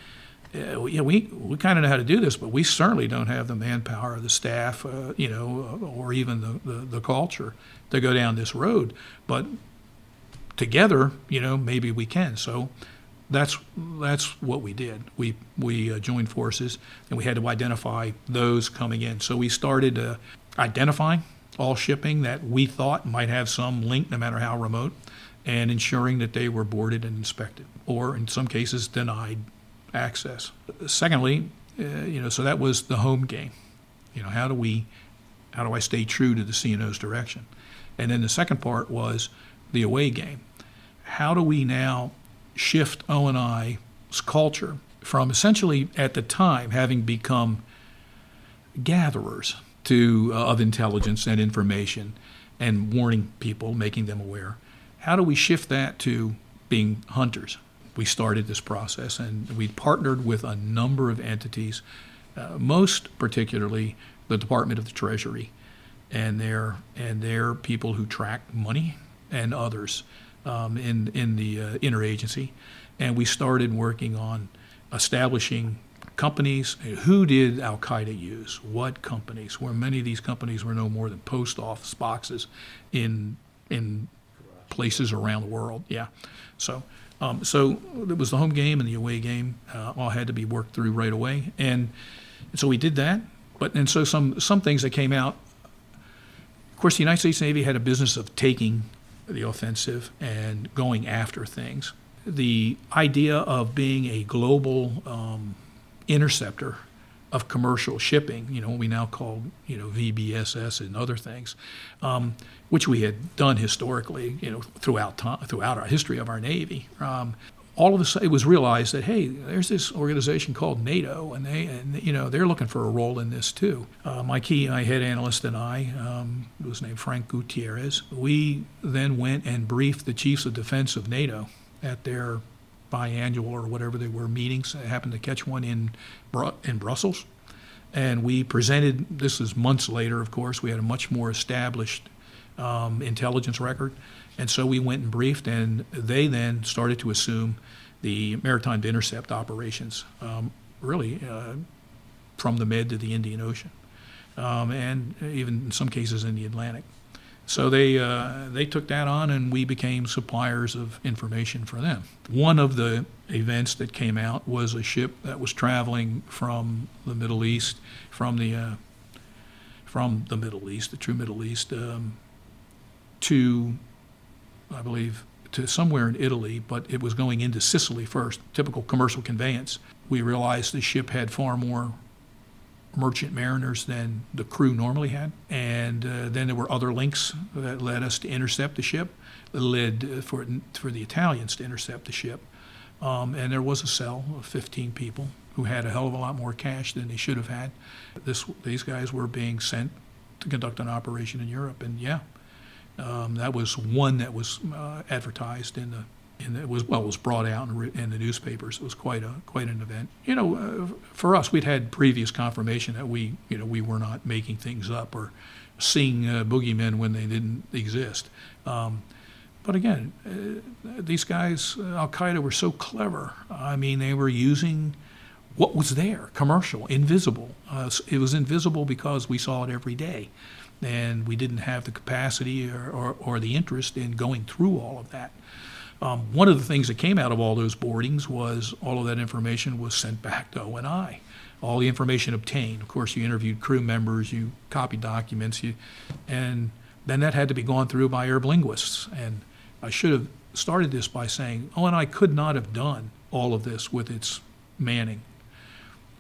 uh, yeah, we, we kind of know how to do this, but we certainly don't have the manpower, the staff, uh, you know, or even the, the, the culture to go down this road. But together, you know, maybe we can. So that's that's what we did. We we uh, joined forces, and we had to identify those coming in. So we started uh, identifying all shipping that we thought might have some link, no matter how remote, and ensuring that they were boarded and inspected, or in some cases denied access. Secondly, uh, you know, so that was the home game. You know, how do we, how do I stay true to the CNO's direction? And then the second part was the away game. How do we now shift ONI's culture from essentially at the time having become gatherers to uh, of intelligence and information and warning people, making them aware. How do we shift that to being hunters? We started this process and we partnered with a number of entities, uh, most particularly the Department of the Treasury and their and their people who track money and others um, in in the uh, interagency, and we started working on establishing companies. Who did Al Qaeda use? What companies? Where many of these companies were no more than post office boxes in in places around the world. Yeah, so. Um, so it was the home game and the away game uh, all had to be worked through right away, and, so we did that. But and so some some things that came out. Of course, the United States Navy had a business of taking the offensive and going after things. The idea of being a global um, interceptor of commercial shipping, you know, what we now call, you know, VBSS and other things, um, which we had done historically, you know, throughout time, throughout our history of our Navy. Um, all of a sudden it was realized that hey, there's this organization called NATO, and they and you know they're looking for a role in this too. Uh, my key my head analyst and I, um, was named Frank Gutierrez. We then went and briefed the chiefs of defense of NATO at their biannual or whatever they were meetings. I happened to catch one in in Brussels, and we presented. This is months later, of course. We had a much more established um, intelligence record and so we went and briefed, and they then started to assume the maritime to intercept operations, um, really uh, from the Med to the Indian Ocean, um, and even in some cases in the Atlantic. So they uh, they took that on, and we became suppliers of information for them. One of the events that came out was a ship that was traveling from the Middle East, from the uh, from the Middle East, the true Middle East, um, to I believe, to somewhere in Italy, but it was going into Sicily first, typical commercial conveyance. We realized the ship had far more merchant mariners than the crew normally had. And uh, then there were other links that led us to intercept the ship, that led uh, for, for the Italians to intercept the ship. Um, and there was a cell of 15 people who had a hell of a lot more cash than they should have had. This, these guys were being sent to conduct an operation in Europe. And yeah, um, that was one that was uh, advertised in the the, it was well it was brought out in, in, the newspapers. It was quite a quite an event. You know, uh, for us, we'd had previous confirmation that we you know we were not making things up or seeing uh, boogeymen when they didn't exist. Um, but again, uh, these guys, uh, Al Qaeda, were so clever. I mean, they were using what was there, commercial, invisible. Uh, it was invisible because we saw it every day and we didn't have the capacity or, or, or the interest in going through all of that. Um, one of the things that came out of all those boardings was all of that information was sent back to ONI. All the information obtained. Of course, you interviewed crew members, you copied documents, you, and then that had to be gone through by Arab linguists. And I should have started this by saying ONI could not have done all of this with its manning.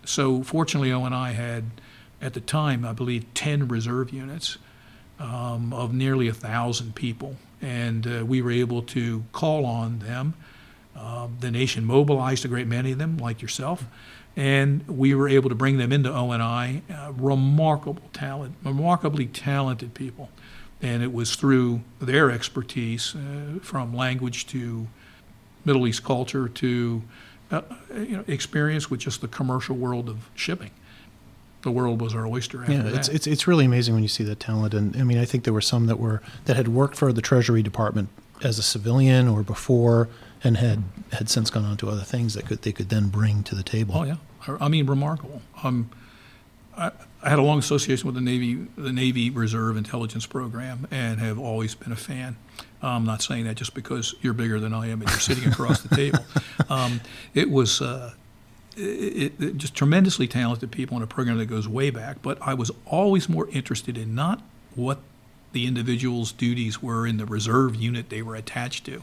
So fortunately, ONI had at the time, I believe, 10 reserve units um, of nearly a thousand people. And uh, we were able to call on them. Uh, the nation mobilized a great many of them, like yourself. and we were able to bring them into ONI. Uh, remarkable talent, remarkably talented people, and it was through their expertise, uh, from language to Middle East culture to uh, you know, experience with just the commercial world of shipping. The world was our oyster Yeah, that. it's, it's it's really amazing when you see that talent, and I mean, I think there were some that were that had worked for the Treasury Department as a civilian or before, and had had since gone on to other things that could they could then bring to the table. Oh yeah, I I mean remarkable. Um, I, I had a long association with the Navy, the Navy Reserve Intelligence Program, and have always been a fan. I'm not saying that just because you're bigger than I am and you're sitting across the table. Um, it was uh, it, it, just tremendously talented people in a program that goes way back. But I was always more interested in not what the individual's duties were in the reserve unit they were attached to.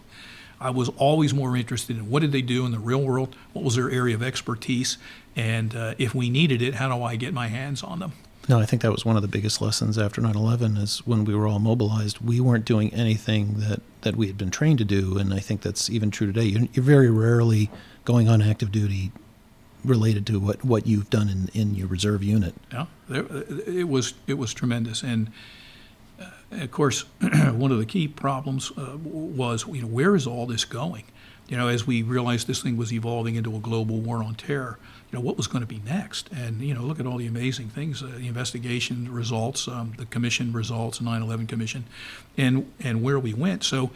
I was always more interested in what did they do in the real world, what was their area of expertise, and uh, if we needed it, how do I get my hands on them? No, I think that was one of the biggest lessons after 9/11 is when we were all mobilized, we weren't doing anything that, that we had been trained to do, and I think that's even true today. You're, you're very rarely going on active duty related to what, what you've done in, in your reserve unit. Yeah, there, it was it was tremendous, and uh, of course, one of the key problems uh, was you know where is all this going? You know, as we realized this thing was evolving into a global war on terror, you know what was going to be next? And you know, look at all the amazing things, uh, the investigation results, um, the commission results, 9/11 commission, and and where we went. So,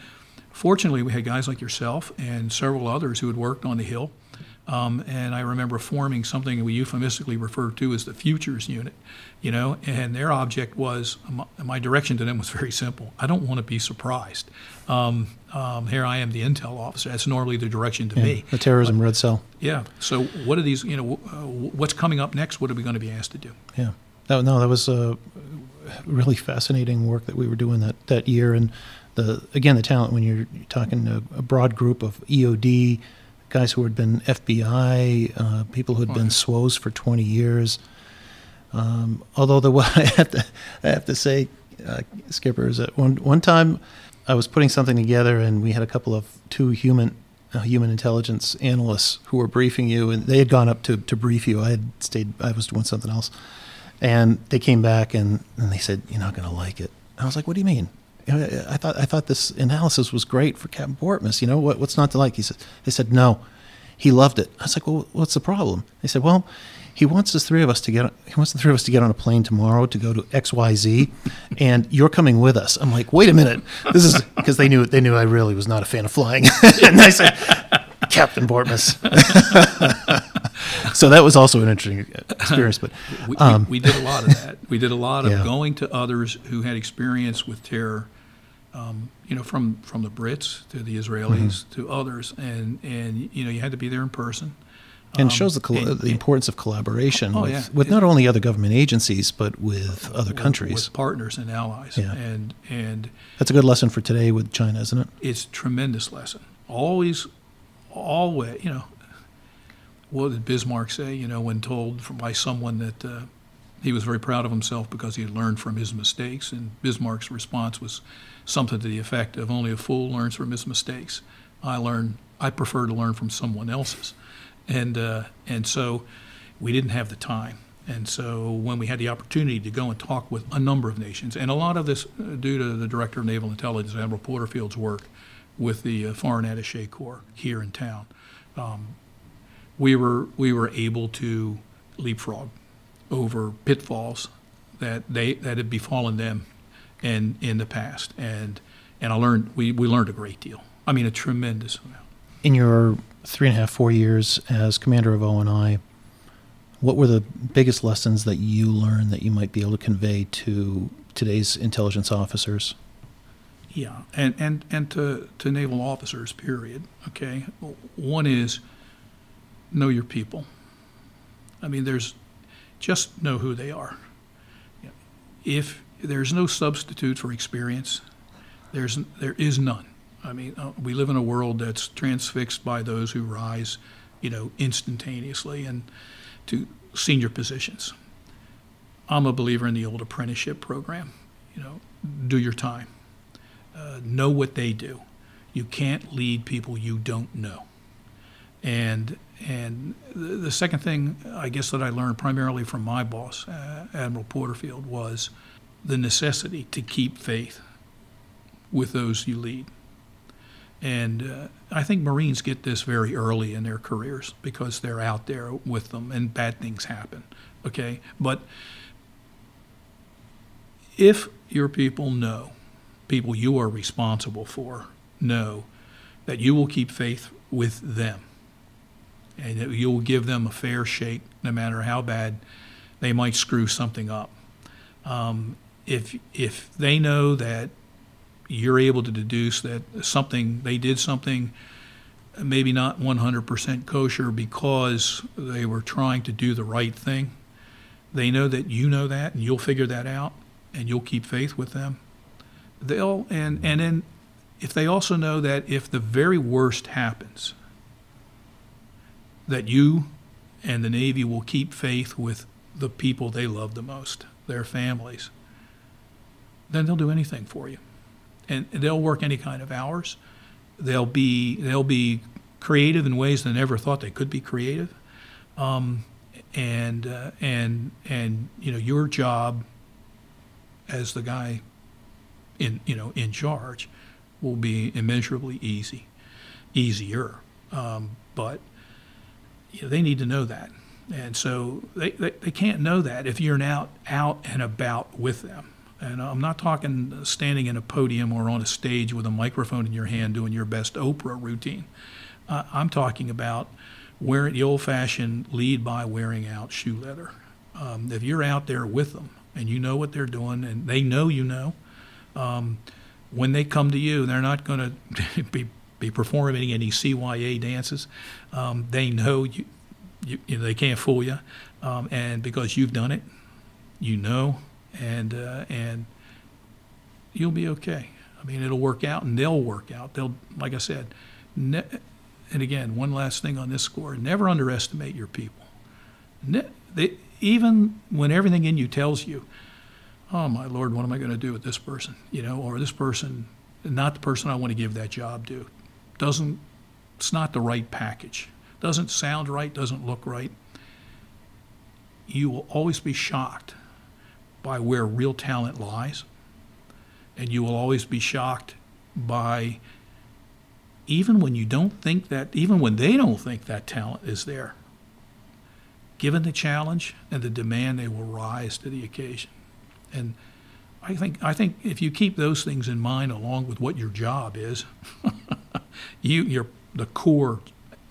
fortunately, we had guys like yourself and several others who had worked on the Hill. Um, and I remember forming something we euphemistically refer to as the Futures Unit, you know, and their object was my, my direction to them was very simple. I don't want to be surprised. Um, um, here I am, the intel officer. That's normally the direction to Yeah, me. the terrorism red cell. Yeah. So what are these? You know, uh, what's coming up next? What are we going to be asked to do? Yeah. No, no, that was a really fascinating work that we were doing that, that year. And the again, the talent when you're talking a, a broad group of EOD guys who had been FBI, uh, people who had been. SWOs for 20 years. Um, although the I have to, I have to say, uh, Skipper, is that one one time I was putting something together and we had a couple of two human uh, human intelligence analysts who were briefing you, and they had gone up to, to brief you. I had stayed, I was doing something else, and they came back and, and they said, "You're not going to like it." I was like, "What do you mean?" You know, I thought I thought this analysis was great for Captain Bortmus. You know what, what's not to like? He said, "They said no, he loved it." I was like, "Well, what's the problem?" They said, "Well." He wants the three of us to get. He wants the three of us to get on a plane tomorrow to go to X Y Z, and you're coming with us. I'm like, wait a minute. This is because they knew they knew I really was not a fan of flying, and I said, Captain Bortmus. so that was also an interesting experience. But We, we- um, we, did a lot of that. We did a lot of Yeah. going to others who had experience with terror, um, you know, from, from the Brits to the Israelis Mm-hmm. to others, and, and you know, you had to be there in person. and Um, shows the coll- and- the importance of collaboration Oh, with, yeah. with not only other government agencies but with other with- countries. with partners and allies, Yeah. and and That's a good lesson for today with China, isn't it? it's a tremendous lesson. Always, always, you know, what did Bismarck say? You know, when told from, by someone that uh, he was very proud of himself because he had learned from his mistakes, and Bismarck's response was something to the effect of, "Only a fool learns from his mistakes. I learn. I prefer to learn from someone else's." And uh, and so, we didn't have the time. And so, when we had the opportunity to go and talk with a number of nations, and a lot of this uh, due to the Director of Naval Intelligence, Admiral Porterfield's work with the uh, Foreign Attaché Corps here in town, um, we were we were able to leapfrog over pitfalls that they that had befallen them in in the past, and and I learned we, we learned a great deal. I mean, a tremendous amount. In your three and a half, four years as commander of ONI, what were the biggest lessons that you learned that you might be able to convey to today's intelligence officers? Yeah, and, and, and to, to naval officers, period. Okay. One is know your people. I mean, there's just know who they are. If there's no substitute for experience, there's there is none. I mean, uh, we live in a world that's transfixed by those who rise, you know, instantaneously and to senior positions. I'm a believer in the old apprenticeship program. You know, do your time uh, know what they do. You can't lead people you don't know. And and the, the second thing I guess that I learned primarily from my boss, uh, Admiral Porterfield, was the necessity to keep faith with those you lead. And uh, I think Marines get this very early in their careers because they're out there with them and bad things happen. Okay? But if your people know, people you are responsible for, know that you will keep faith with them and that you'll give them a fair shake no matter how bad they might screw something up. Um, if, if they know that you're able to deduce that something they did something maybe not 100% kosher because they were trying to do the right thing. They know that you know that and you'll figure that out and you'll keep faith with them. They'll and and then if they also know that if the very worst happens that you and the Navy will keep faith with the people they love the most, their families, then they'll do anything for you and they'll work any kind of hours. They'll be they'll be creative in ways they never thought they could be creative, um, and uh, and and you know your job as the guy in you know in charge will be immeasurably easy, easier. Um, but you know, they need to know that, and so they, they, they can't know that if you're now out and about with them. And I'm not talking standing in a podium or on a stage with a microphone in your hand doing your best Oprah routine. Uh, I'm talking about wearing the old fashioned lead by wearing out shoe leather. Um, if you're out there with them and you know what they're doing and they know you know, um, when they come to you, they're not going to be, be performing any CYA dances. Um, they know you, you, you know, they can't fool you. Um, and because you've done it, you know and uh, and you'll be okay. I mean, it'll work out, and they'll work out. They'll, like I said, ne- and again, one last thing on this score: never underestimate your people. Ne- they, even when everything in you tells you, "Oh my Lord, what am I going to do with this person?" You know, or this person, not the person I want to give that job to, doesn't. It's not the right package. Doesn't sound right. Doesn't look right. You will always be shocked by where real talent lies. And you will always be shocked by, even when you don't think that, even when they don't think that talent is there, given the challenge and the demand, they will rise to the occasion. And I think, I think if you keep those things in mind along with what your job is, you, your, the core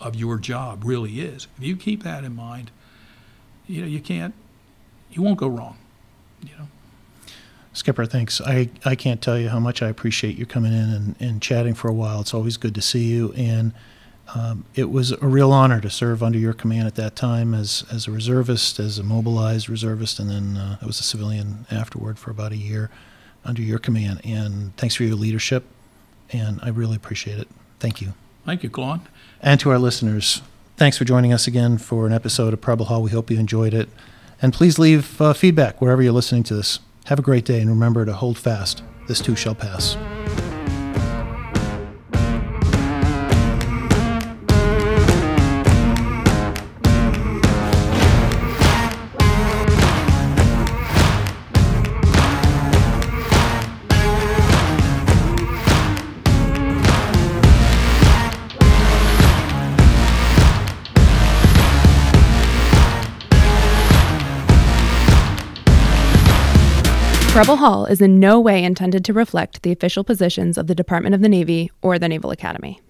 of your job really is. If you keep that in mind, you know, you can't, you won't go wrong you know. Skipper, thanks. I, I can't tell you how much I appreciate you coming in and, and chatting for a while. It's always good to see you. And um, it was a real honor to serve under your command at that time as, as a reservist, as a mobilized reservist, and then uh, I was a civilian afterward for about a year under your command. And thanks for your leadership. And I really appreciate it. Thank you. Thank you, Claude. And to our listeners, thanks for joining us again for an episode of Preble Hall. We hope you enjoyed it. And please leave uh, feedback wherever you're listening to this. Have a great day and remember to hold fast. This too shall pass. Preble Hall is in no way intended to reflect the official positions of the Department of the Navy or the Naval Academy.